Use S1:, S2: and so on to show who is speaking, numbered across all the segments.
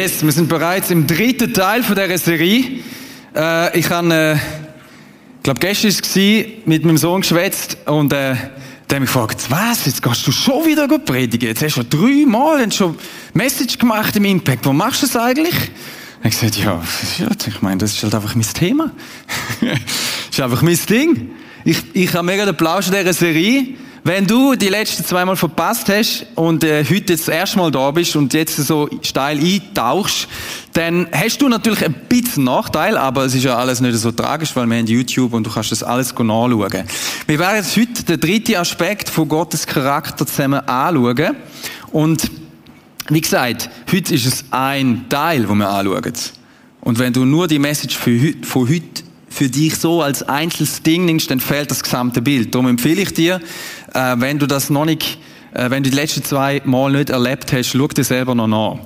S1: Yes, wir sind bereits im dritten Teil von dieser Serie. Äh, ich habe, äh, glaube, gestern war mit meinem Sohn geschwätzt und äh, der mich gefragt, was, jetzt gehst du schon wieder gut predigen? Jetzt hast du schon dreimal schon Message gemacht im Impact. Wo machst du das eigentlich? Ich gesagt, ja, ich meine, das ist halt einfach mein Thema. das ist einfach mein Ding. Ich, ich habe mega den Plausch dieser Serie. Wenn du die letzten zweimal verpasst hast und äh, heute jetzt das erste Mal da bist und jetzt so steil eintauchst, dann hast du natürlich ein bisschen Nachteil, aber es ist ja alles nicht so tragisch, weil wir haben YouTube und du kannst das alles nachschauen. Wir werden jetzt heute den dritten Aspekt von Gottes Charakter zusammen anschauen und wie gesagt, heute ist es ein Teil, wo wir anschauen. Und wenn du nur die Message von heute für dich so als einzelnes Ding nimmst, dann fehlt das gesamte Bild. Darum empfehle ich dir, äh, wenn du das noch nicht, äh, wenn du die letzten zwei Mal nicht erlebt hast, schau dir selber noch nach.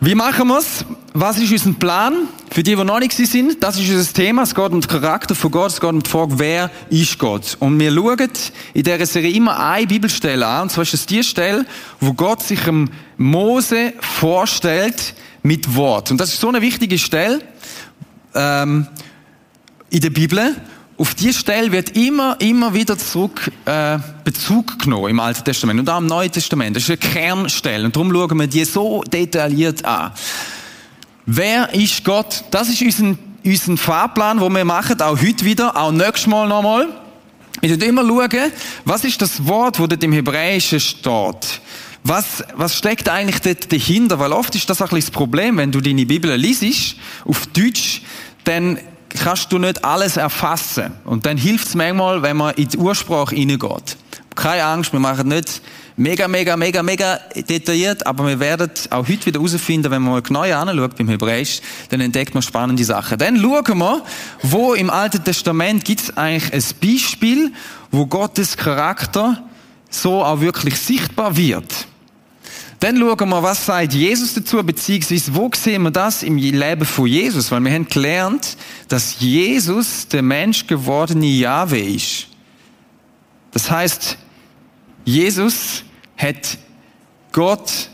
S1: Wie machen wir's? Was ist unser Plan? Für die, die noch nicht sind, das ist unser Thema. Es geht um den Charakter von Gott, es geht um die Frage, wer ist Gott? Und wir schauen in dieser Serie immer eine Bibelstelle an, und zwar ist es die Stelle, wo Gott sich dem Mose vorstellt mit Wort. Und das ist so eine wichtige Stelle, ähm, in der Bibel. Auf diese Stelle wird immer, immer wieder zurück äh, Bezug genommen im Alten Testament und auch im Neuen Testament. Das ist eine Kernstelle und darum schauen wir die so detailliert an. Wer ist Gott? Das ist unser, unser Fahrplan, wo wir machen, auch heute wieder, auch nächstes Mal nochmal. Wir müssen immer schauen, was ist das Wort, das dort im Hebräischen steht. Was, was steckt eigentlich dort dahinter? Weil oft ist das ein bisschen das Problem, wenn du deine Bibel liest, auf Deutsch, dann kannst du nicht alles erfassen. Und dann hilft es manchmal, wenn man in die Ursprache hineingeht. Keine Angst, wir machen nicht mega, mega, mega, mega detailliert, aber wir werden auch heute wieder herausfinden, wenn man mal genau anschaut beim Hebräisch, dann entdeckt man spannende Sachen. Dann schauen wir, wo im Alten Testament gibt es eigentlich ein Beispiel, wo Gottes Charakter so auch wirklich sichtbar wird. Dann schauen wir, was sagt Jesus dazu, beziehungsweise wo sehen wir das im Leben von Jesus? Weil wir haben gelernt, dass Jesus der Mensch gewordene Jahwe ist. Das heißt, Jesus hat Gott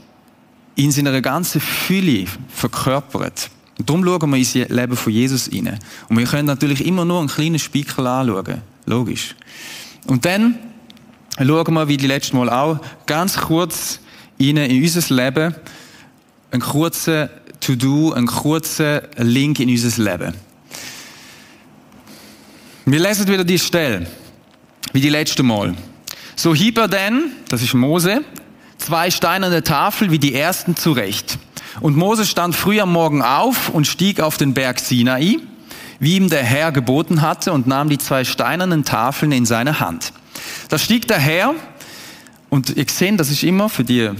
S1: in seiner ganzen Fülle verkörpert. Und darum schauen wir ins Leben von Jesus rein. Und wir können natürlich immer nur einen kleinen Spiekel anschauen. Logisch. Und dann schauen wir, wie die letzten Mal auch, ganz kurz Ihnen in unser Leben einen kurzen To-Do, einen kurzen Link in unser Leben. Wir lesen wieder die Stelle, wie die letzte Mal. So hieb er denn, das ist Mose, zwei steinerne Tafeln wie die ersten zurecht. Und Mose stand früh am Morgen auf und stieg auf den Berg Sinai, wie ihm der Herr geboten hatte, und nahm die zwei steinernen Tafeln in seine Hand. Da stieg der Herr und ihr seht, das ist immer für die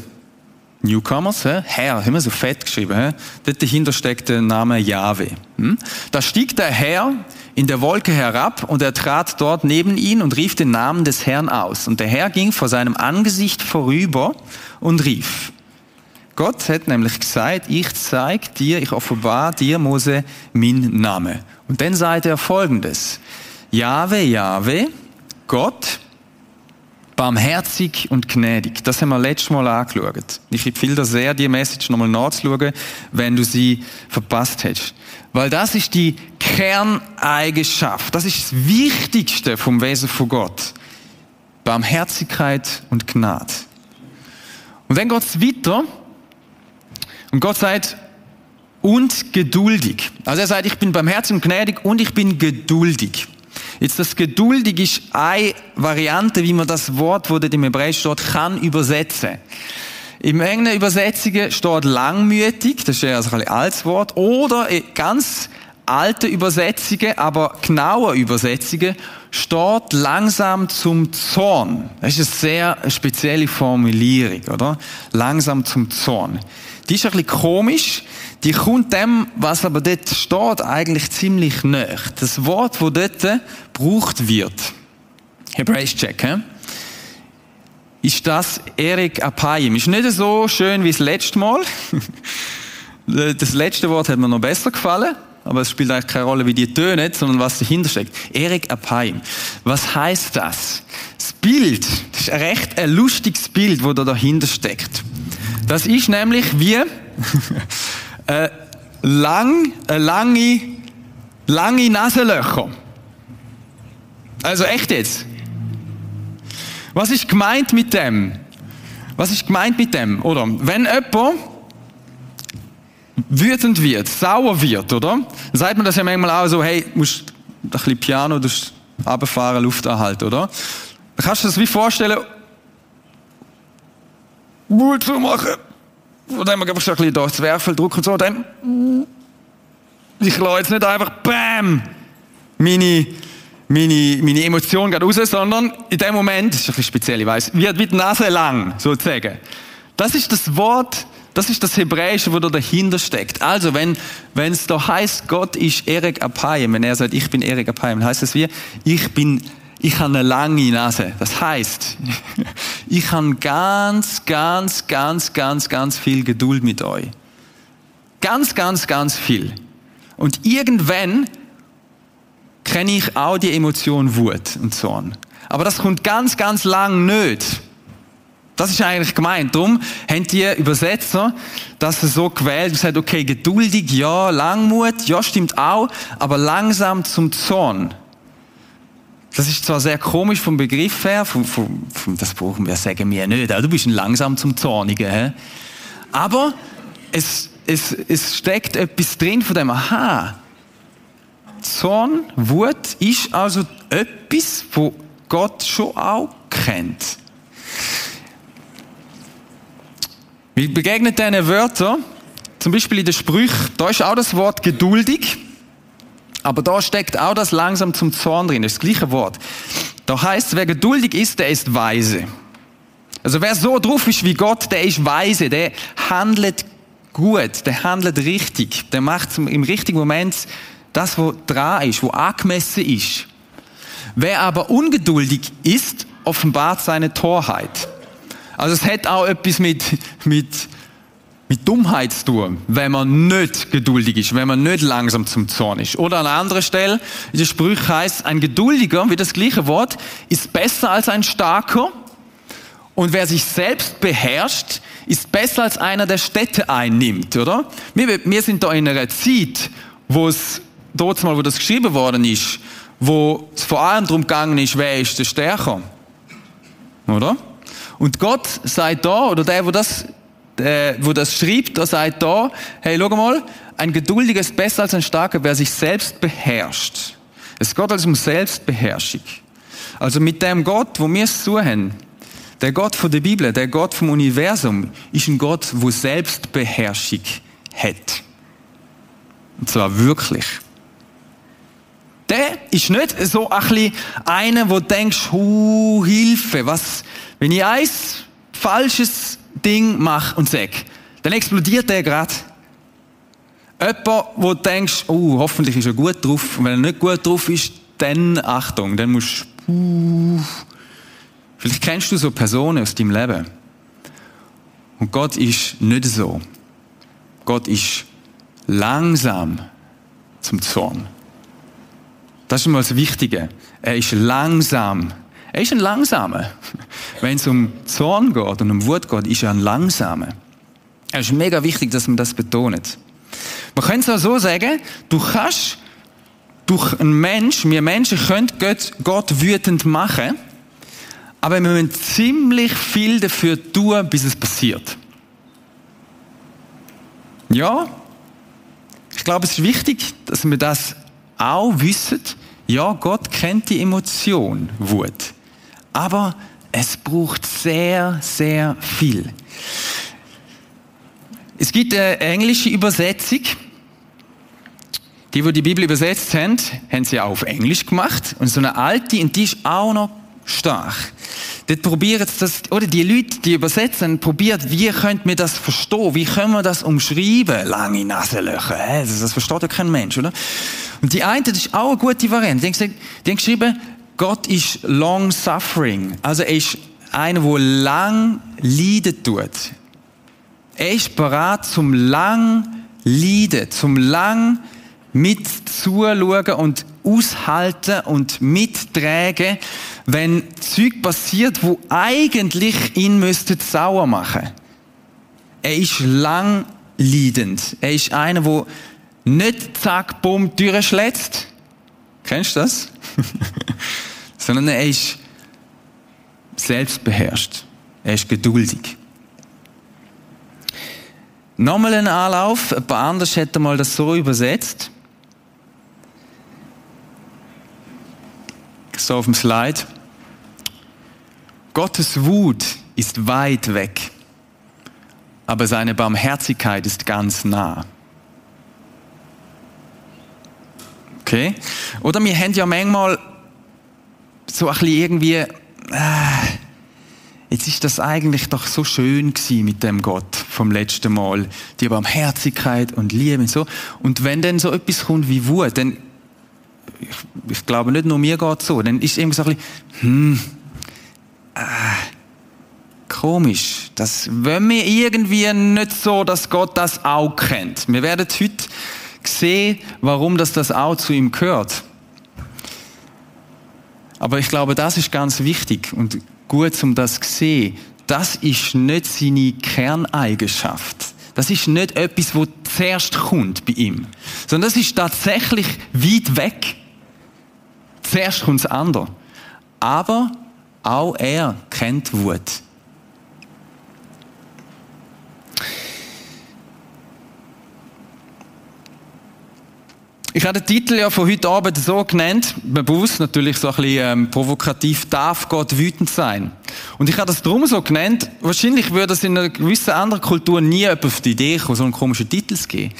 S1: Newcomers, hä? Herr, immer so fett geschrieben. Hä? Dort dahinter steckt der Name Yahweh. Hm? Da stieg der Herr in der Wolke herab und er trat dort neben ihn und rief den Namen des Herrn aus. Und der Herr ging vor seinem Angesicht vorüber und rief. Gott hat nämlich gesagt, ich zeig dir, ich offenbar dir, Mose, mein Name. Und dann sagt er folgendes. Jahwe, Jahwe, Gott, barmherzig und gnädig. Das haben wir letztes Mal angeschaut. Ich empfehle dir sehr, die Message nochmal nachzuschauen, wenn du sie verpasst hast. Weil das ist die Kerneigenschaft. Das ist das Wichtigste vom Wesen von Gott. Barmherzigkeit und Gnade. Und dann geht es weiter. Und Gott sagt, und geduldig. Also er sagt, ich bin barmherzig und gnädig und ich bin geduldig. Jetzt das geduldig ist eine Variante, wie man das Wort, wo dort im Hebräisch steht, kann übersetzen. In englischen Übersetzungen steht langmütig, das ist ja ein altes Wort, oder ganz alte Übersetzungen, aber genaue Übersetzungen, steht langsam zum Zorn. Das ist eine sehr spezielle Formulierung, oder? Langsam zum Zorn. Die ist ein bisschen komisch, die kommt dem, was aber dort steht, eigentlich ziemlich näher. Das Wort, wo dort gebraucht wird, Hebräisch check, he? ist das Erik Apayim. Ist nicht so schön wie das letzte Mal. Das letzte Wort hat mir noch besser gefallen, aber es spielt eigentlich keine Rolle, wie die Töne, sondern was dahinter steckt. Erik Apayim. Was heißt das? Das Bild, das ist ein recht ein lustiges Bild, wo da dahinter steckt. Das ist nämlich wie äh, lang, äh, lange, lange Nasenlöcher. Also echt jetzt. Was ist gemeint mit dem? Was ist gemeint mit dem? Oder wenn jemand wütend wird, sauer wird, oder? Dann sagt man das ja manchmal auch so, hey, musst ein bisschen Piano durch runterfahren, Luft anhalten, oder? Dann kannst du dir das wie vorstellen, Mut zu machen. Und dann haben wir ein bisschen das Werfel drücken und so, dann, ich lasse jetzt nicht einfach, bam, meine, meine, meine Emotion geht raus, sondern in dem Moment, das ist ein bisschen speziell, ich weiss, wird die Nase lang, sozusagen. Das ist das Wort, das ist das Hebräische, wo da dahinter steckt. Also, wenn, es da heißt, Gott ist Erik Apayim, wenn er sagt, ich bin Erik Apayim, heißt es wie, ich bin, ich habe eine lange Nase. Das heißt, ich habe ganz, ganz, ganz, ganz, ganz viel Geduld mit euch. Ganz, ganz, ganz viel. Und irgendwann kenne ich auch die Emotion Wut und Zorn. Aber das kommt ganz, ganz lang nicht. Das ist eigentlich gemeint. Darum haben die Übersetzer das so gewählt und gesagt, okay, geduldig, ja, Langmut, ja, stimmt auch, aber langsam zum Zorn. Das ist zwar sehr komisch vom Begriff her, vom, vom, vom, das brauchen wir, sagen wir nicht, du bist ein langsam zum Zornigen. He? Aber es, es, es steckt etwas drin von dem, aha, Zorn, Wut ist also etwas, wo Gott schon auch kennt. Wir begegnen diesen Wörtern, zum Beispiel in den Sprüchen, da ist auch das Wort geduldig, aber da steckt auch das langsam zum Zorn drin, das, ist das gleiche Wort. Da heißt, wer geduldig ist, der ist weise. Also wer so drauf ist wie Gott, der ist weise, der handelt gut, der handelt richtig, der macht im richtigen Moment das, was dran ist, wo angemessen ist. Wer aber ungeduldig ist, offenbart seine Torheit. Also es hat auch etwas mit, mit, mit Dummheit zu tun, wenn man nicht geduldig ist, wenn man nicht langsam zum Zorn ist. Oder an einer anderen Stelle, in der Sprüche heißt, ein Geduldiger, wie das gleiche Wort, ist besser als ein Starker. Und wer sich selbst beherrscht, ist besser als einer, der Städte einnimmt, oder? Wir, wir sind da in einer Zeit, wo es, dort mal, wo das geschrieben worden ist, wo es vor allem darum gegangen ist, wer ist der Stärker. Oder? Und Gott sagt da, oder der, wo das, äh, wo das schreibt, der sagt da, hey, schau mal, ein geduldiger ist besser als ein starker, wer sich selbst beherrscht. Es geht also um Selbstbeherrschung. Also mit dem Gott, wo wir es suchen, der Gott von der Bibel, der Gott vom Universum, ist ein Gott, wo Selbstbeherrschung hat. Und zwar wirklich. Der ist nicht so ein bisschen einer, wo du denkst, hu, Hilfe, was, wenn ich ein falsches Ding mache und sage, dann explodiert der gerade. Jemand, wo du denkst, oh, hoffentlich ist er gut drauf. Und wenn er nicht gut drauf ist, dann Achtung, dann musst du, uh, vielleicht kennst du so Personen aus deinem Leben. Und Gott ist nicht so. Gott ist langsam zum Zorn. Das ist immer das Wichtige. Er ist langsam. Er ist ein Langsamer. Wenn es um Zorn geht und um Wut geht, ist er ein Langsamer. Es ist mega wichtig, dass man das betont. Man könnte es auch so sagen, du kannst durch einen Mensch, wir Menschen können Gott, Gott wütend machen, aber wir müssen ziemlich viel dafür tun, bis es passiert. Ja, ich glaube, es ist wichtig, dass wir das auch wissen, ja, Gott kennt die Emotion Wut. Aber es braucht sehr, sehr viel. Es gibt eine englische Übersetzung. Die, die die Bibel übersetzt haben, haben sie auch auf Englisch gemacht. Und so eine alte, und die ist auch noch stark. Dort probieren das, oder die Leute, die übersetzen, probiert, wie könnte man das verstehen? Wie können wir das umschreiben? Lange Nasenlöcher, das, versteht ja kein Mensch, oder? Und die eine, das ist auch eine gute Variante. Die haben geschrieben, Gott ist long suffering. Also er ist einer, der lang leiden tut. Er ist bereit zum lang leiden, zum lang mit zuschauen und aushalten und mittragen, wenn Zeug passiert, wo eigentlich ihn müsste sauer machen. Er ist lang leidend. Er ist einer, der nicht zack, bumm, durchschlägt. Kennst du das? Sondern er ist selbstbeherrscht. Er ist geduldig. Nochmal ein Anlauf. Ein paar anders hätte mal das so übersetzt. So auf dem Slide. Gottes Wut ist weit weg, aber seine Barmherzigkeit ist ganz nah. Okay? Oder wir haben ja manchmal so ein bisschen irgendwie, äh, jetzt ist das eigentlich doch so schön gewesen mit dem Gott vom letzten Mal. Die Barmherzigkeit und Liebe und so. Und wenn dann so etwas kommt wie Wut, dann, ich, ich glaube nicht nur mir geht so, dann ist irgendwie so ein bisschen, hm, äh, komisch. Das wollen wir irgendwie nicht so, dass Gott das auch kennt. Wir werden heute sehen, warum das, das auch zu ihm gehört. Aber ich glaube, das ist ganz wichtig und gut, um das zu sehen. Das ist nicht seine Kerneigenschaft. Das ist nicht etwas, wo zuerst kommt bei ihm. Sondern das ist tatsächlich weit weg. Zuerst kommt das andere. Aber auch er kennt Wut. Ich habe den Titel ja von heute Abend so genannt, bewusst natürlich so ein bisschen ähm, provokativ, darf Gott wütend sein? Und ich habe das drum so genannt, wahrscheinlich würde es in einer gewissen anderen Kultur nie jemand auf die Idee kommen, so einen komischen Titel zu geben.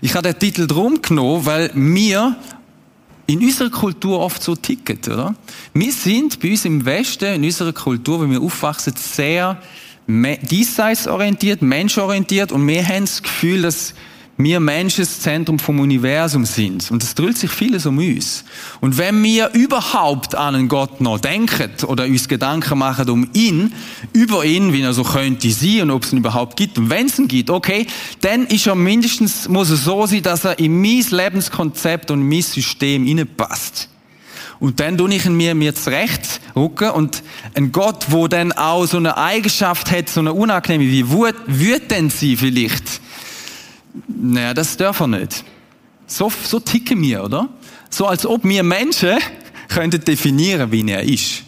S1: Ich habe den Titel drum genommen, weil wir in unserer Kultur oft so ticken, oder? Wir sind bei uns im Westen, in unserer Kultur, wenn wir aufwachsen, sehr diesseitsorientiert, menschorientiert und wir haben das Gefühl, dass wir Menschen das Zentrum vom Universum sind. Und es dreht sich vieles um uns. Und wenn wir überhaupt an einen Gott noch denken oder uns Gedanken machen um ihn, über ihn, wie er so könnte sein und ob es ihn überhaupt gibt und wenn es ihn gibt, okay, dann ist er mindestens, muss er so sein, dass er in mein Lebenskonzept und mein System passt. Und dann tue ich ihn mir, mir zurecht rücken und ein Gott, wo dann auch so eine Eigenschaft hat, so eine unangenehme wie Wut, denn sie vielleicht naja, das dürfen wir nicht. So, so ticken wir, oder? So als ob wir Menschen könnten definieren, wie er ist.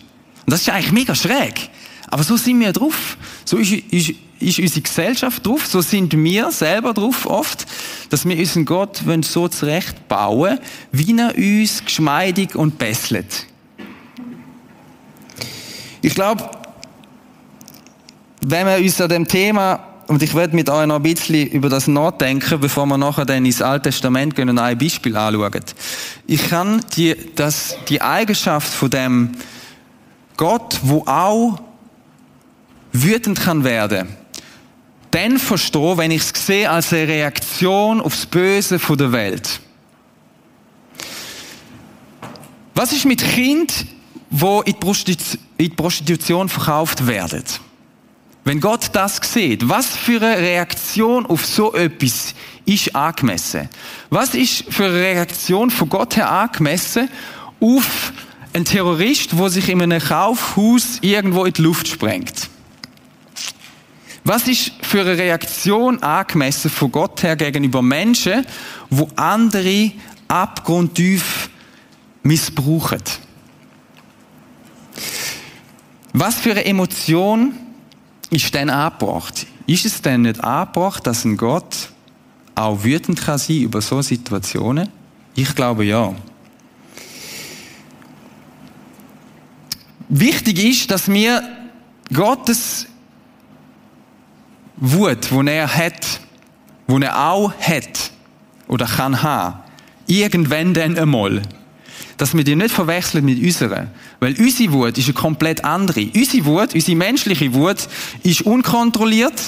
S1: Und das ist eigentlich mega schräg. Aber so sind wir drauf. So ist, ist, ist unsere Gesellschaft drauf. So sind wir selber drauf oft, dass wir unseren Gott so zurechtbauen, wie er uns geschmeidig und besselt. Ich glaube, wenn wir uns an dem Thema und ich werde mit euch noch ein bisschen über das nachdenken, bevor wir nachher dann ins Alte Testament gehen und ein Beispiel anschauen. Ich kann die, das, die Eigenschaft von dem Gott, wo auch wütend kann werden, dann verstehen, wenn ich es sehe als eine Reaktion aufs Böse von der Welt. Was ist mit Kind, wo in die Prostitution verkauft werden? Wenn Gott das sieht, was für eine Reaktion auf so etwas ist angemessen? Was ist für eine Reaktion von Gott her angemessen auf einen Terrorist, der sich in einem Kaufhaus irgendwo in die Luft sprengt? Was ist für eine Reaktion angemessen von Gott her gegenüber Menschen, wo andere abgrundtief missbrauchen? Was für eine Emotion ist denn angebracht? Ist es denn nicht angebracht, dass ein Gott auch wütend kann sein über so Situationen? Ich glaube ja. Wichtig ist, dass wir Gottes Wut, wo er hat, wo er auch hat oder kann haben, irgendwann dann einmal dass wir die nicht verwechseln mit unserer. Weil unsere Wut ist eine komplett andere. Unsere Wut, unsere menschliche Wut, ist unkontrolliert,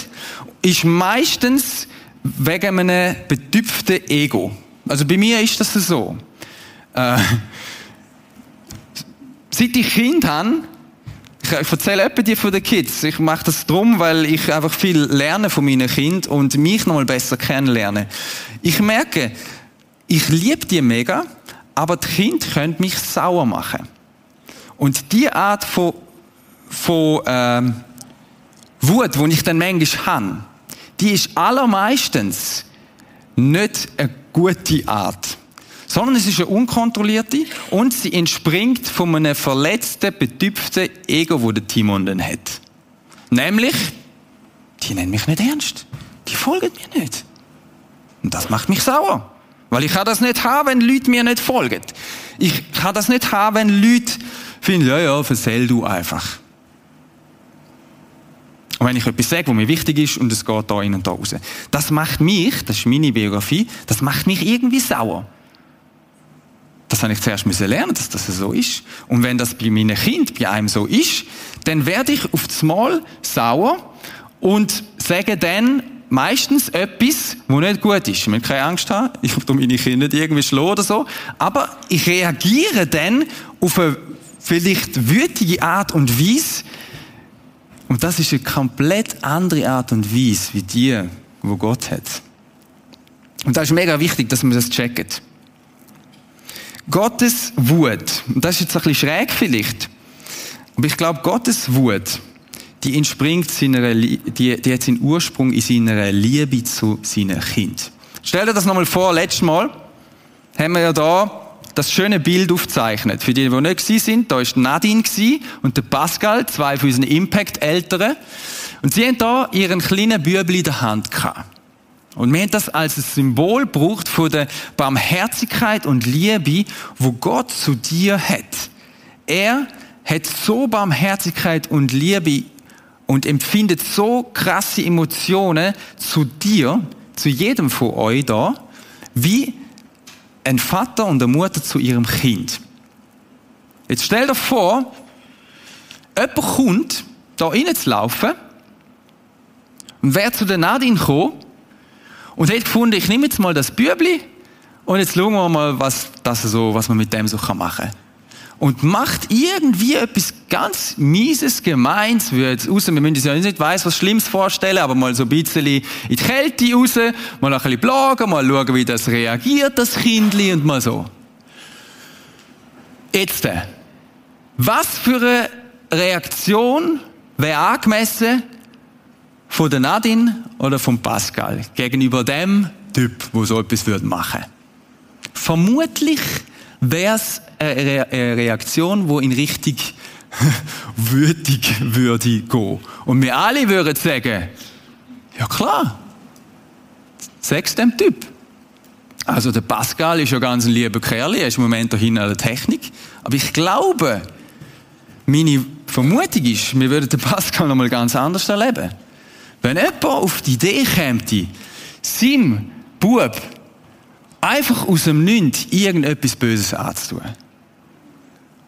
S1: ist meistens wegen einem betüpften Ego. Also bei mir ist das so. Äh, seit ich Kind habe, ich erzähle etwa die von den Kids. Ich mache das drum, weil ich einfach viel lerne von meinen Kindern und mich noch mal besser kennenlerne. Ich merke, ich liebe die mega, aber die Kinder können mich sauer machen. Und die Art von, von ähm, Wut, die ich dann manchmal habe, die ist allermeistens nicht eine gute Art, sondern es ist eine unkontrollierte und sie entspringt von einem verletzten, betüpften Ego, wo der Timon dann hat. Nämlich, die nennen mich nicht ernst. Die folgen mir nicht. Und das macht mich sauer. Weil ich kann das nicht haben, wenn Leute mir nicht folgen. Ich kann das nicht haben, wenn Leute finden, ja, ja, versell du einfach. Und wenn ich etwas sage, was mir wichtig ist und es geht da in und da raus. Das macht mich, das ist meine Biografie, das macht mich irgendwie sauer. Das habe ich zuerst müssen lernen, dass das so ist. Und wenn das bei meinen Kindern, bei einem so ist, dann werde ich auf das Mal sauer und sage dann meistens etwas, was nicht gut ist. Ich will keine Angst haben, ich habe meine Kinder irgendwie schlagen oder so. Aber ich reagiere dann auf eine vielleicht wütige Art und Weise. Und das ist eine komplett andere Art und Weise, wie die, wo Gott hat. Und das ist mega wichtig, dass man das checkt. Gottes Wut, und das ist jetzt ein bisschen schräg vielleicht, aber ich glaube, Gottes Wut, die entspringt seiner, die, die hat seinen Ursprung in seiner Liebe zu seinen Kind. Stell dir das nochmal vor, letztes Mal haben wir ja da das schöne Bild aufzeichnet. Für die, die nicht gewesen sind, da ist Nadine und der Pascal, zwei von unseren Impact-Eltern. Und sie haben da ihren kleinen Bübel in der Hand gehabt. Und wir haben das als ein Symbol gebraucht von der Barmherzigkeit und Liebe, wo Gott zu dir hat. Er hat so Barmherzigkeit und Liebe und empfindet so krasse Emotionen zu dir, zu jedem von euch da, wie ein Vater und eine Mutter zu ihrem Kind. Jetzt stell dir vor, jemand kommt, da reinzulaufen, und wäre zu der Nadine gekommen und hat gefunden, ich nehme jetzt mal das Bübli und jetzt schauen wir mal, was, das so, was man mit dem so machen kann. Und macht irgendwie etwas ganz Mieses, Gemeins, jetzt raus, wir müssen uns ja nicht weiss, was Schlimmes vorstellen, aber mal so ein bisschen in die Kälte raus, mal ein bisschen plagen, mal schauen, wie das reagiert, das Kindli und mal so. Jetzt, äh, was für eine Reaktion wäre angemessen von der Nadine oder von Pascal gegenüber dem Typ, wo so etwas würde machen. Vermutlich wäre es eine Reaktion, wo in Richtung würdig würde gehen. Und wir alle würden sagen, ja klar, sag's dem Typ. Also der Pascal ist ja ganz ein lieber Kerl, er ist im Moment da hinten an der Technik. Aber ich glaube, meine Vermutung ist, wir würden den Pascal noch mal ganz anders erleben. Wenn jemand auf die Idee käme, seinem Bub einfach aus dem Nichts irgendetwas Böses anzutun.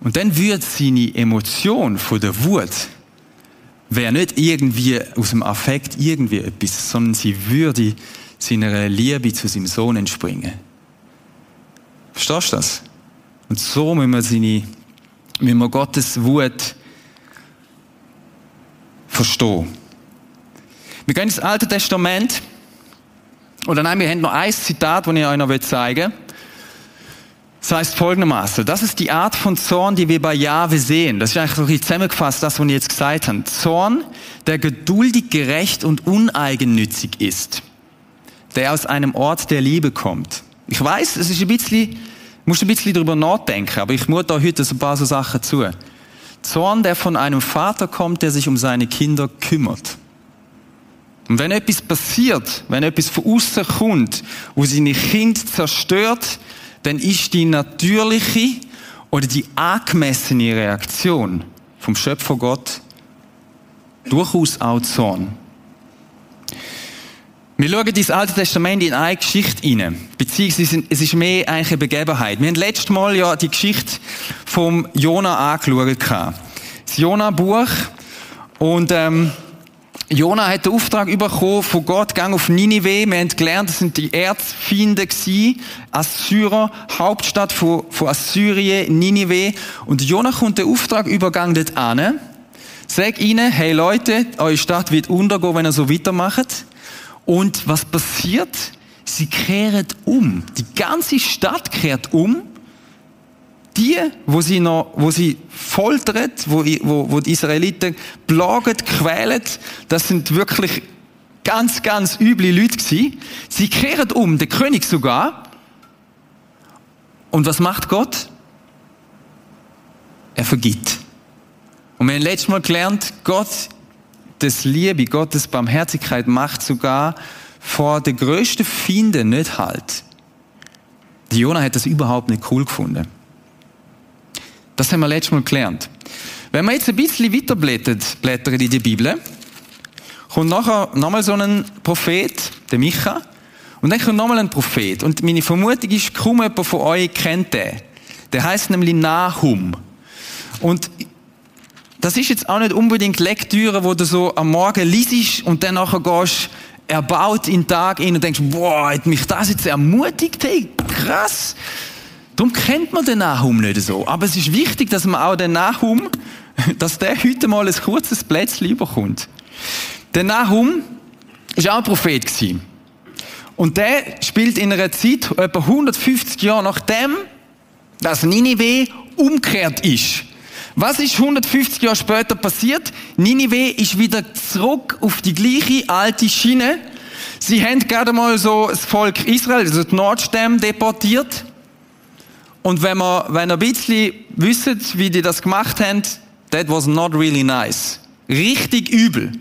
S1: Und dann würde seine Emotion von der Wut wäre nicht irgendwie aus dem Affekt irgendwie etwas, sondern sie würde seiner Liebe zu seinem Sohn entspringen. Verstehst du das? Und so müssen wir, seine, müssen wir Gottes Wut verstehen. Wir gehen ins Alte Testament. Oder nein, wir haben noch ein Zitat, das ich euch noch zeigen will. Das heißt folgendermaßen, das ist die Art von Zorn, die wir bei Jahwe sehen. Das ist eigentlich wirklich zusammengefasst, das, was ich jetzt gesagt habe. Zorn, der geduldig, gerecht und uneigennützig ist. Der aus einem Ort der Liebe kommt. Ich weiß, es ist ein bisschen, musst ein bisschen darüber nachdenken, aber ich muss da heute so ein paar so Sachen zu. Zorn, der von einem Vater kommt, der sich um seine Kinder kümmert. Und wenn etwas passiert, wenn etwas von außen kommt, wo seine Kind zerstört, dann ist die natürliche oder die angemessene Reaktion vom Schöpfer Gott durchaus auch Zorn. Wir schauen ins Alte Testament in eine Geschichte hinein. Beziehungsweise es ist mehr eigentlich eine Begebenheit. Wir haben letztes Mal ja die Geschichte vom Jona angeschaut. Das Jona-Buch. Und, ähm, Jona hat den Auftrag bekommen von Gott, gang auf Ninive. Wir haben gelernt, das sind die Erzfeinde gewesen. Assyrer, Hauptstadt von, von Assyrien, Ninive. Und Jona kommt den Auftrag übergang dort an. Sag ihnen, hey Leute, eure Stadt wird untergehen, wenn ihr so weitermacht. Und was passiert? Sie kehren um. Die ganze Stadt kehrt um die, wo sie noch, wo sie foltert, wo, wo, wo die Israeliten plagen, quälen, das sind wirklich ganz, ganz üble Leute gewesen. Sie kehren um, der König sogar. Und was macht Gott? Er vergibt. Und wir haben letztes Mal gelernt, Gott, das Liebe, Gottes Barmherzigkeit macht sogar vor den größten Finden nicht halt. Die Jona hat das überhaupt nicht cool gefunden. Das haben wir letztes Mal gelernt. Wenn wir jetzt ein bisschen weiterblättern blättern in die Bibel, kommt nachher nochmal so ein Prophet, der Micha, und dann kommt nochmal ein Prophet. Und meine Vermutung ist, kaum jemand von euch kennt den. Der heißt nämlich Nahum. Und das ist jetzt auch nicht unbedingt Lektüre, wo du so am Morgen liest und dann nachher gehst, erbaut in den Tag in und denkst, boah, hat mich das jetzt ermutigt, hey, krass. Darum kennt man den Nahum nicht so. Aber es ist wichtig, dass man auch den Nahum, dass der heute mal ein kurzes Plätzchen überkommt. Der Nahum ist auch ein Prophet. Und der spielt in einer Zeit, etwa 150 Jahre nachdem, dass Ninive umgekehrt ist. Was ist 150 Jahre später passiert? Ninive ist wieder zurück auf die gleiche alte Schiene. Sie haben gerade mal so das Volk Israel, also die Nordstämme, deportiert. Und wenn wir, wenn ihr ein bisschen wisst, wie die das gemacht haben, that was not really nice. Richtig übel.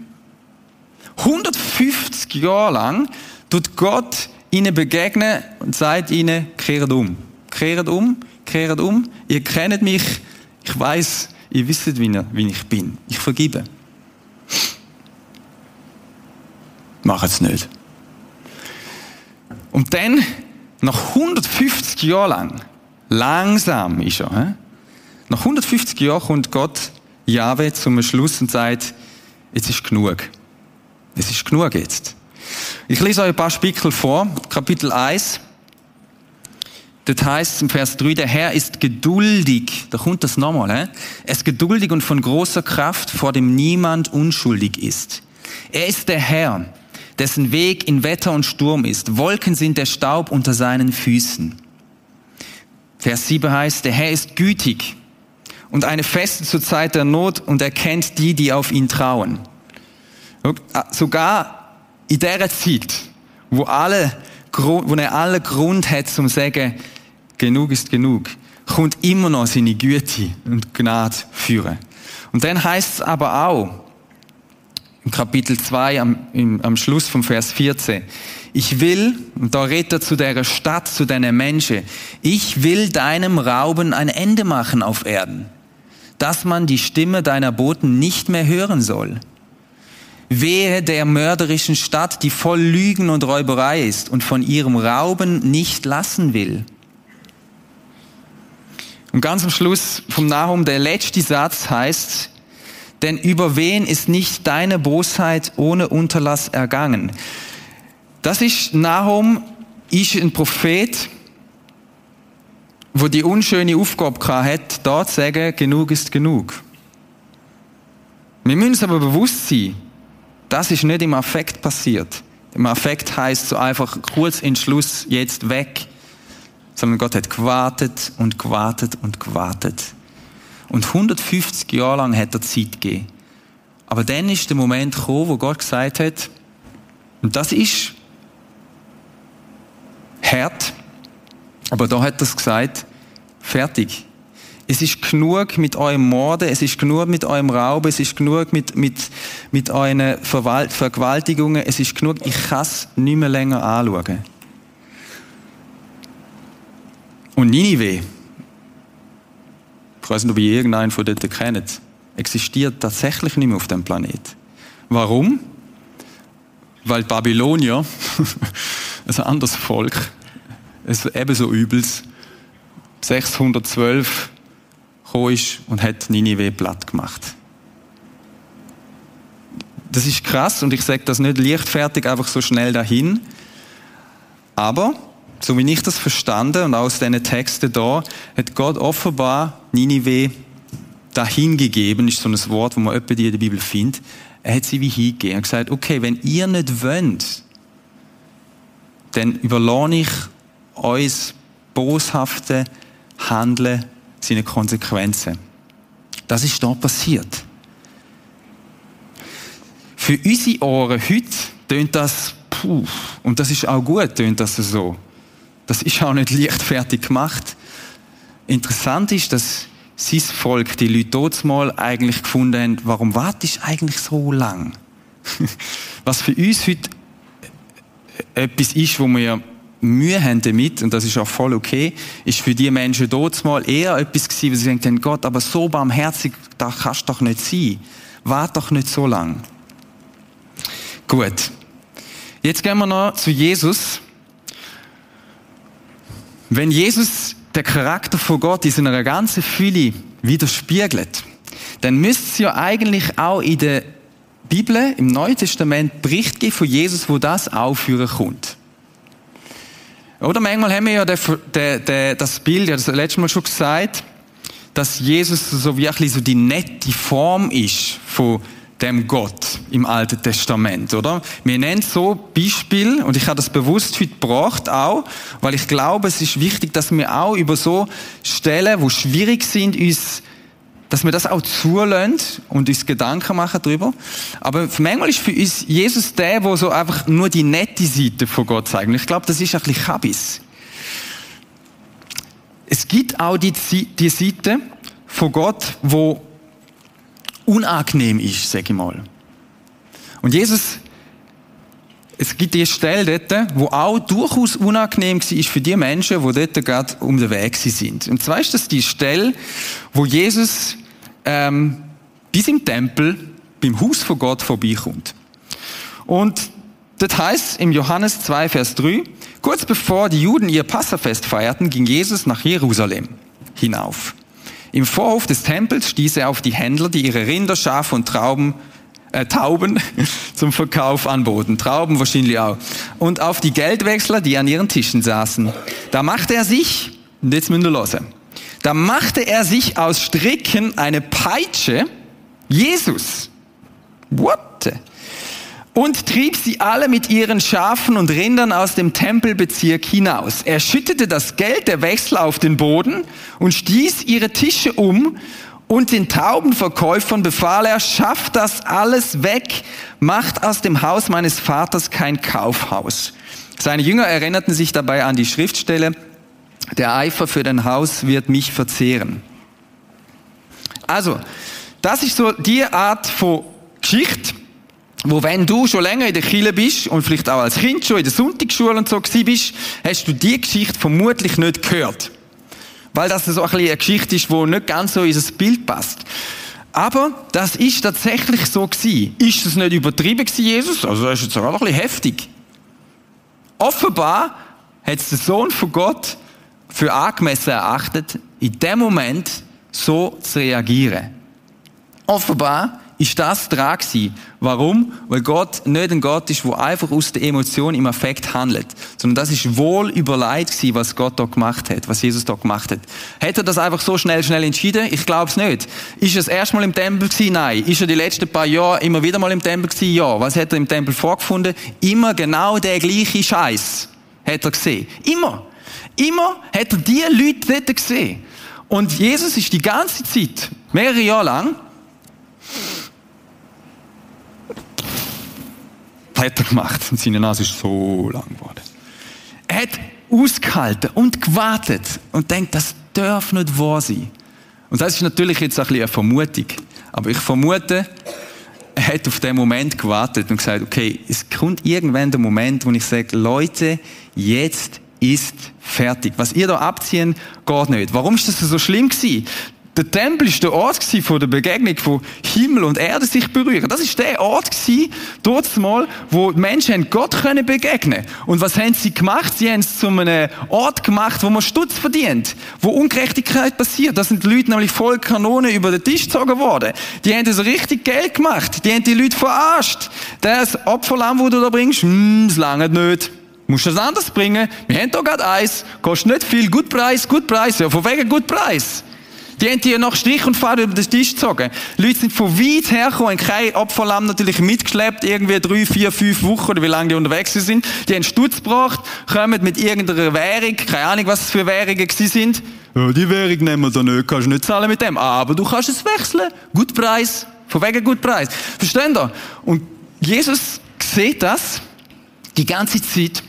S1: 150 Jahre lang tut Gott ihnen begegnen und sagt ihnen, kehrt um. Kehrt um, kehrt um. Ihr kennt mich, ich weiß, ihr wisst, wie, wie ich bin. Ich vergebe. Mach es nicht. Und dann, nach 150 Jahren lang, langsam ist er, he? nach 150 Jahren kommt Gott, Jahwe, zum Schluss und sagt, jetzt ist genug. Es ist genug jetzt. Ich lese euch ein paar Spickel vor. Kapitel 1. Dort heißt im Vers 3, der Herr ist geduldig. Da kommt das nochmal. He? Er ist geduldig und von großer Kraft, vor dem niemand unschuldig ist. Er ist der Herr, dessen Weg in Wetter und Sturm ist. Wolken sind der Staub unter seinen Füßen. Vers 7 heißt, der Herr ist gütig und eine Feste zur Zeit der Not und er kennt die, die auf ihn trauen. Sogar in der Zeit, wo, alle, wo er alle Grund hat zum sagen, genug ist genug, kommt immer noch seine Güte und Gnade führen. Und dann heißt es aber auch, im Kapitel 2, am, am Schluss vom Vers 14, ich will, und da redet er zu der Stadt, zu deinen Menschen, ich will deinem Rauben ein Ende machen auf Erden, dass man die Stimme deiner Boten nicht mehr hören soll. Wehe der mörderischen Stadt, die voll Lügen und Räuberei ist und von ihrem Rauben nicht lassen will. Und ganz am Schluss vom Nahum, der letzte Satz heißt, denn über wen ist nicht deine Bosheit ohne Unterlass ergangen? Das ist Nahum, ist ein Prophet, wo die unschöne Aufgabe hat, dort zu sagen, genug ist genug. Wir müssen uns aber bewusst sein, das ist nicht im Affekt passiert. Im Affekt heißt so einfach kurz Entschluss, jetzt weg sondern Gott hat gewartet und gewartet und gewartet. Und 150 Jahre lang hat er Zeit gegeben. Aber dann ist der Moment gekommen, wo Gott gesagt hat, und das ist hart, aber da hat er gesagt, fertig. Es ist genug mit eurem Morden, es ist genug mit eurem Rauben, es ist genug mit, mit, mit euren Vergewaltigungen, es ist genug, ich kann es nicht mehr länger anschauen. Und Ninive, ich weiß nicht, ob ihr irgendeinen von dort kennt, existiert tatsächlich nicht mehr auf dem Planet. Warum? Weil Babylonier, ein anderes Volk, es ebenso übels, 612 gekommen ist und hat Ninive platt gemacht. Das ist krass und ich sage das nicht leichtfertig einfach so schnell dahin. Aber so wie ich das verstanden und aus diesen Texten da, hat Gott offenbar Ninive dahingegeben, ist so ein Wort, wo man öppe in der Bibel findet. Er hat sie wie hingegeben. Hat gesagt, okay, wenn ihr nicht wollt, dann überlohne ich euch boshafte Handeln seine Konsequenzen. Das ist da passiert. Für unsere Ohren heute tönt das, puh, und das ist auch gut, tönt das so. Das ist auch nicht leichtfertig gemacht. Interessant ist, dass sein Volk, die Leute dort mal eigentlich gefunden haben, warum wartest du eigentlich so lang? Was für uns heute etwas ist, wo wir Mühe haben damit, und das ist auch voll okay, ist für die Menschen dort mal eher etwas gewesen, weil sie denken, Gott, aber so barmherzig, da kannst du doch nicht sein. Wart doch nicht so lang. Gut. Jetzt gehen wir noch zu Jesus. Wenn Jesus der Charakter von Gott in seiner ganzen Fülle widerspiegelt, dann müsste es ja eigentlich auch in der Bibel, im Neuen Testament, Bericht geben von Jesus, wo das aufführen kommt. Oder manchmal haben wir ja der, der, der, das Bild, ja das letzte Mal schon gesagt, dass Jesus so wirklich so die nette Form ist von dem Gott im Alten Testament, oder? Wir nennen so Beispiel, und ich habe das bewusst heute gebracht auch, weil ich glaube, es ist wichtig, dass wir auch über so Stellen, wo schwierig sind, uns, dass wir das auch zulassen und uns Gedanken machen darüber. Aber manchmal ist für uns Jesus der, wo so einfach nur die nette Seite von Gott zeigt. Und ich glaube, das ist ein bisschen Kabis. Es gibt auch die, die Seite von Gott, wo unangenehm ist, sage ich mal. Und Jesus, es gibt die Stelle dort, wo auch durchaus unangenehm war für die Menschen, die dort gerade um den Weg sind. Und zwar ist das die Stelle, wo Jesus ähm, bis im Tempel, beim Haus von Gott vorbeikommt. Und das heißt im Johannes 2, Vers 3, kurz bevor die Juden ihr Passafest feierten, ging Jesus nach Jerusalem hinauf. Im Vorhof des Tempels stieß er auf die Händler, die ihre Rinder, Schafe und Trauben, äh, Tauben zum Verkauf anboten. Trauben wahrscheinlich auch. Und auf die Geldwechsler, die an ihren Tischen saßen. Da machte er sich, und jetzt müssen wir hören, da machte er sich aus Stricken eine Peitsche, Jesus. What? Und trieb sie alle mit ihren Schafen und Rindern aus dem Tempelbezirk hinaus. Er schüttete das Geld der Wechsler auf den Boden und stieß ihre Tische um und den Taubenverkäufern befahl er, schafft das alles weg, macht aus dem Haus meines Vaters kein Kaufhaus. Seine Jünger erinnerten sich dabei an die Schriftstelle, der Eifer für dein Haus wird mich verzehren. Also, das ist so die Art von Geschichte, wo wenn du schon länger in der Kirche bist und vielleicht auch als Kind schon in der Sonntagsschule und so gewesen bist, hast du die Geschichte vermutlich nicht gehört. Weil das so ein bisschen eine Geschichte ist, die nicht ganz so in das Bild passt. Aber das ist tatsächlich so gewesen. Ist das nicht übertrieben gewesen, Jesus? Also das ist jetzt auch ein bisschen heftig. Offenbar hat es der Sohn von Gott für angemessen erachtet, in dem Moment so zu reagieren. Offenbar ist das dran gewesen. Warum? Weil Gott nicht ein Gott ist, der einfach aus der Emotion im Affekt handelt, sondern das ist wohl überlegt gewesen, was Gott da gemacht hat, was Jesus da gemacht hat. Hat er das einfach so schnell, schnell entschieden? Ich glaube es nicht. Ist er das erste Mal im Tempel gewesen? Nein. Ist er die letzten paar Jahre immer wieder mal im Tempel gewesen? Ja. Was hat er im Tempel vorgefunden? Immer genau der gleiche Scheiß hat er gesehen. Immer. Immer hat er die Leute dort gesehen. Und Jesus ist die ganze Zeit, mehrere Jahre lang, hat er gemacht. Und seine Nase ist so lang geworden. Er hat ausgehalten und gewartet und denkt, das darf nicht wahr sein. Und das ist natürlich jetzt ein bisschen eine Vermutung. Aber ich vermute, er hat auf den Moment gewartet und gesagt, okay, es kommt irgendwann der Moment, wo ich sage, Leute, jetzt ist fertig. Was ihr da abziehen, geht nicht. Warum ist das so schlimm gewesen? Der Tempel ist der Ort von der Begegnung von Himmel und Erde sich berühren. Das ist der Ort dort mal, wo die Menschen Gott können begegnen. Und was haben sie gemacht? Sie haben es zu einem Ort gemacht, wo man Stutz verdient, wo Ungerechtigkeit passiert. Da sind die Leute nämlich voll Kanonen über den Tisch gezogen worden. Die haben das richtig Geld gemacht. Die haben die Leute verarscht. Das Opferlamm, wo du da bringst, mm, das lange nicht. Musst du das anders bringen? Wir haben da gerade Eis, kostet nicht viel, gut Preis, gut Preis, ja, von wegen gut Preis. Die haben die nach Strich und Faden über den Tisch gezogen. Leute sind von weit hergekommen, kein Opferlamm natürlich mitgeschleppt, irgendwie drei, vier, fünf Wochen oder wie lange die unterwegs sind. Die haben Stutz gebracht, kommen mit irgendeiner Währung, keine Ahnung, was es für Währungen gewesen sind. Ja, die Währung nehmen wir da nicht, kannst nicht zahlen mit dem. Aber du kannst es wechseln. Gut Preis. Von wegen gut Preis. Verstehen ihr? Und Jesus sieht das die ganze Zeit.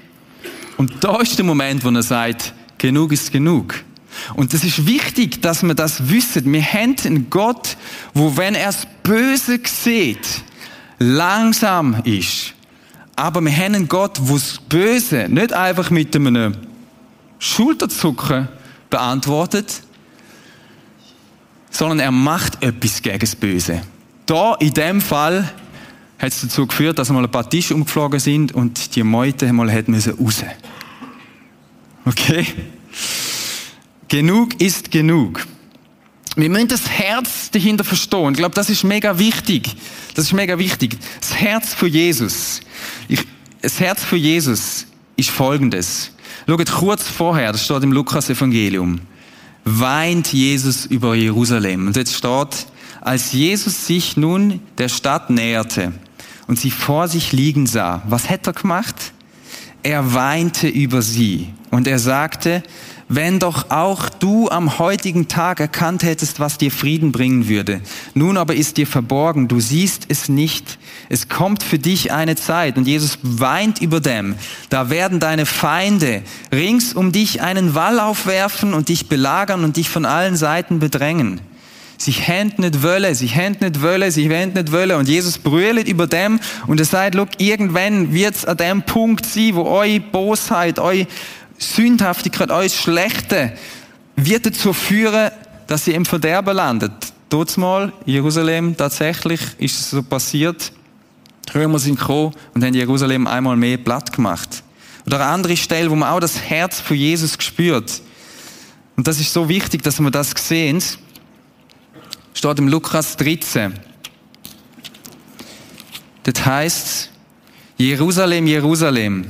S1: Und da ist der Moment, wo er sagt, genug ist genug. Und es ist wichtig, dass wir das wissen. Wir haben einen Gott, wo, wenn er das Böse sieht, langsam ist. Aber wir haben einen Gott, wo das Böse nicht einfach mit einem Schulterzucken beantwortet, sondern er macht etwas gegen das Böse. Da, in dem Fall, hat es dazu geführt, dass mal ein paar Tische umgeflogen sind und die Meute mal hat müssen raus. Okay? Genug ist genug. Wir müssen das Herz dahinter verstehen. Ich glaube, das ist mega wichtig. Das ist mega wichtig. Das Herz für Jesus. Ich, das Herz für Jesus ist folgendes. Schaut kurz vorher, das steht im Lukas-Evangelium, weint Jesus über Jerusalem. Und jetzt steht, als Jesus sich nun der Stadt näherte und sie vor sich liegen sah, was hätte er gemacht? Er weinte über sie und er sagte, wenn doch auch du am heutigen Tag erkannt hättest, was dir Frieden bringen würde. Nun aber ist dir verborgen, du siehst es nicht. Es kommt für dich eine Zeit und Jesus weint über dem. Da werden deine Feinde rings um dich einen Wall aufwerfen und dich belagern und dich von allen Seiten bedrängen. Sie händ nicht Wölle, sie händ nicht Wölle, sie händ nicht Wölle. Und Jesus brüllt über dem und er sagt, look, irgendwann wird's an dem Punkt sein, wo eure Bosheit, eure Sündhaftigkeit, alles Schlechte wird dazu führen, dass sie im Verderben landet. Dort mal, Jerusalem, tatsächlich ist es so passiert. Römer sind gekommen und haben Jerusalem einmal mehr platt gemacht. Oder eine andere Stelle, wo man auch das Herz von Jesus spürt. Und das ist so wichtig, dass wir das sehen. Steht im Lukas 13. Das heißt, Jerusalem, Jerusalem,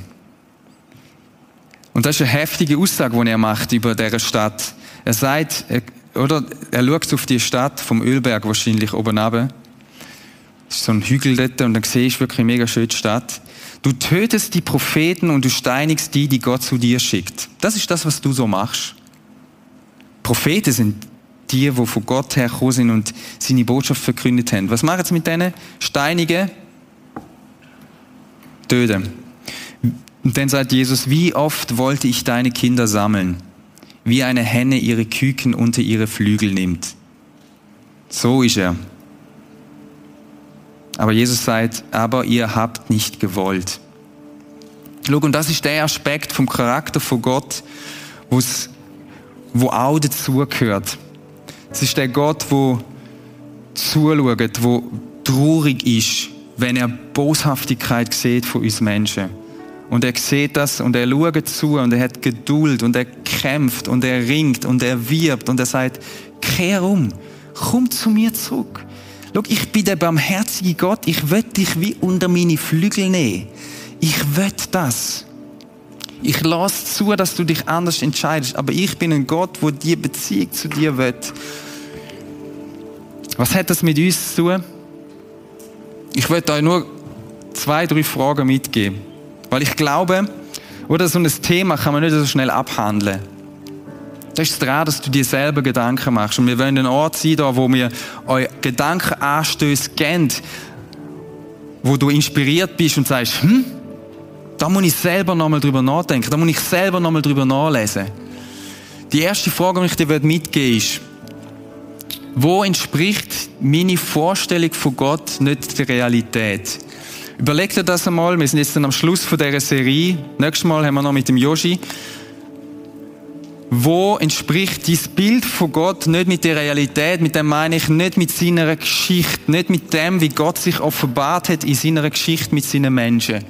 S1: und das ist eine heftige Aussage, die er macht über diese Stadt. Er sagt, oder er schaut auf die Stadt vom Ölberg wahrscheinlich oben runter. Das ist so ein Hügel dort und dann siehst du wirklich eine mega schöne Stadt. Du tötest die Propheten und du steinigst die, die Gott zu dir schickt. Das ist das, was du so machst. Propheten sind die, die von Gott her gekommen sind und seine Botschaft verkündet haben. Was machen sie mit denen? Steinigen? Töten. Und dann sagt Jesus, wie oft wollte ich deine Kinder sammeln, wie eine Henne ihre Küken unter ihre Flügel nimmt. So ist er. Aber Jesus sagt, aber ihr habt nicht gewollt. Schau, und das ist der Aspekt vom Charakter von Gott, wo auch dazugehört. Es ist der Gott, wo zuschaut, wo traurig ist, wenn er Boshaftigkeit sieht von uns Menschen. Und er sieht das und er schaut zu und er hat Geduld und er kämpft und er ringt und er wirbt und er sagt, kehr um, komm zu mir zurück. Schau, ich bin der barmherzige Gott, ich will dich wie unter meine Flügel nehmen. Ich will das. Ich lasse zu, dass du dich anders entscheidest, aber ich bin ein Gott, wo die Beziehung zu dir will. Was hat das mit uns zu tun? Ich will euch nur zwei, drei Fragen mitgeben. Weil ich glaube, oder so ein Thema kann man nicht so schnell abhandeln. Das ist daran, dass du dir selber Gedanken machst. Und wir wollen ein Ort sein, da, wo wir euch Gedankenanstöße geben, wo du inspiriert bist und sagst, hm, da muss ich selber nochmal drüber nachdenken, da muss ich selber nochmal drüber nachlesen. Die erste Frage, die ich dir mitgeben will, ist, wo entspricht meine Vorstellung von Gott nicht der Realität? Überleg dir das einmal. Wir sind jetzt dann am Schluss von dieser Serie. Nächstes Mal haben wir noch mit dem Yoshi. Wo entspricht dieses Bild von Gott nicht mit der Realität? Mit dem meine ich nicht mit seiner Geschichte, nicht mit dem, wie Gott sich offenbart hat in seiner Geschichte mit seinen Menschen.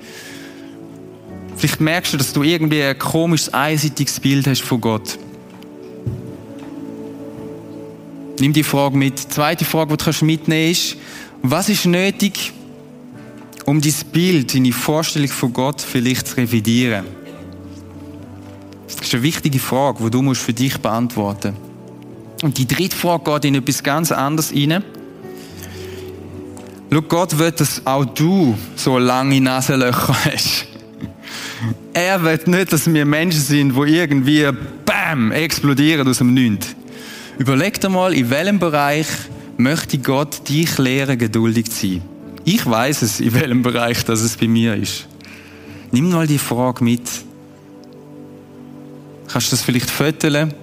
S1: Vielleicht merkst du, dass du irgendwie ein komisches, einseitiges Bild hast von Gott. Nimm die Frage mit. Die zweite Frage, die du mitnehmen kannst, ist, was ist nötig, um dein Bild, deine Vorstellung von Gott vielleicht zu revidieren? Das ist eine wichtige Frage, die du für dich beantworten musst. Und die dritte Frage geht in etwas ganz anderes rein. Schau, Gott will, dass auch du so lange Nasenlöcher hast. Er will nicht, dass wir Menschen sind, die irgendwie BAM explodieren aus dem Nichts. Überleg dir mal, in welchem Bereich möchte Gott dich lehren, geduldig zu sein. Ich weiß es, in welchem Bereich das es bei mir ist. Nimm mal die Frage mit. Kannst du das vielleicht föteln?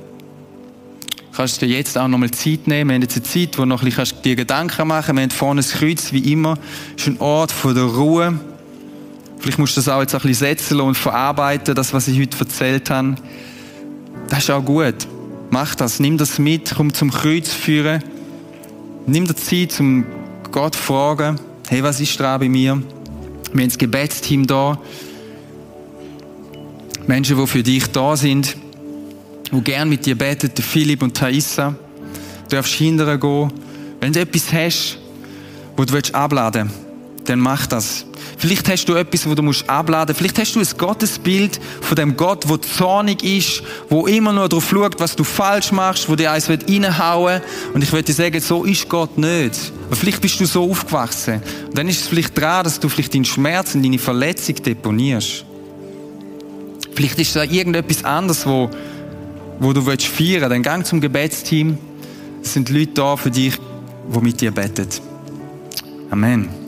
S1: Kannst du dir jetzt auch nochmal Zeit nehmen? Wir haben jetzt eine Zeit, wo du noch ein bisschen dir Gedanken machen kannst. Wir haben vorne das Kreuz, wie immer. Das ist ein Ort von der Ruhe. Vielleicht musst du das auch jetzt ein bisschen setzen und verarbeiten, das, was ich heute erzählt habe. Das ist auch gut. Mach das, nimm das mit, komm zum Kreuz führen. Nimm dir Zeit, um Gott zu fragen, hey, was ist dran bei mir? Wir haben das Gebetsteam da. Menschen, die für dich da sind, die gerne mit dir beten, der Philipp und Thaisa. Du darfst hinterher gehen. Wenn du etwas hast, wo du abladen willst, dann mach das. Vielleicht hast du etwas, wo du musst abladen musst. Vielleicht hast du ein Gottesbild von dem Gott, der zornig ist, wo immer nur darauf schaut, was du falsch machst, wo dir eins reinhauen will. Und ich würde dir sagen, so ist Gott nicht. Aber vielleicht bist du so aufgewachsen. Und dann ist es vielleicht dran, dass du vielleicht deinen Schmerz und deine Verletzung deponierst. Vielleicht ist da irgendetwas anderes, wo, wo du willst feiern willst. Dann gang zum Gebetsteam. Es sind Leute da für dich, die mit dir beten. Amen.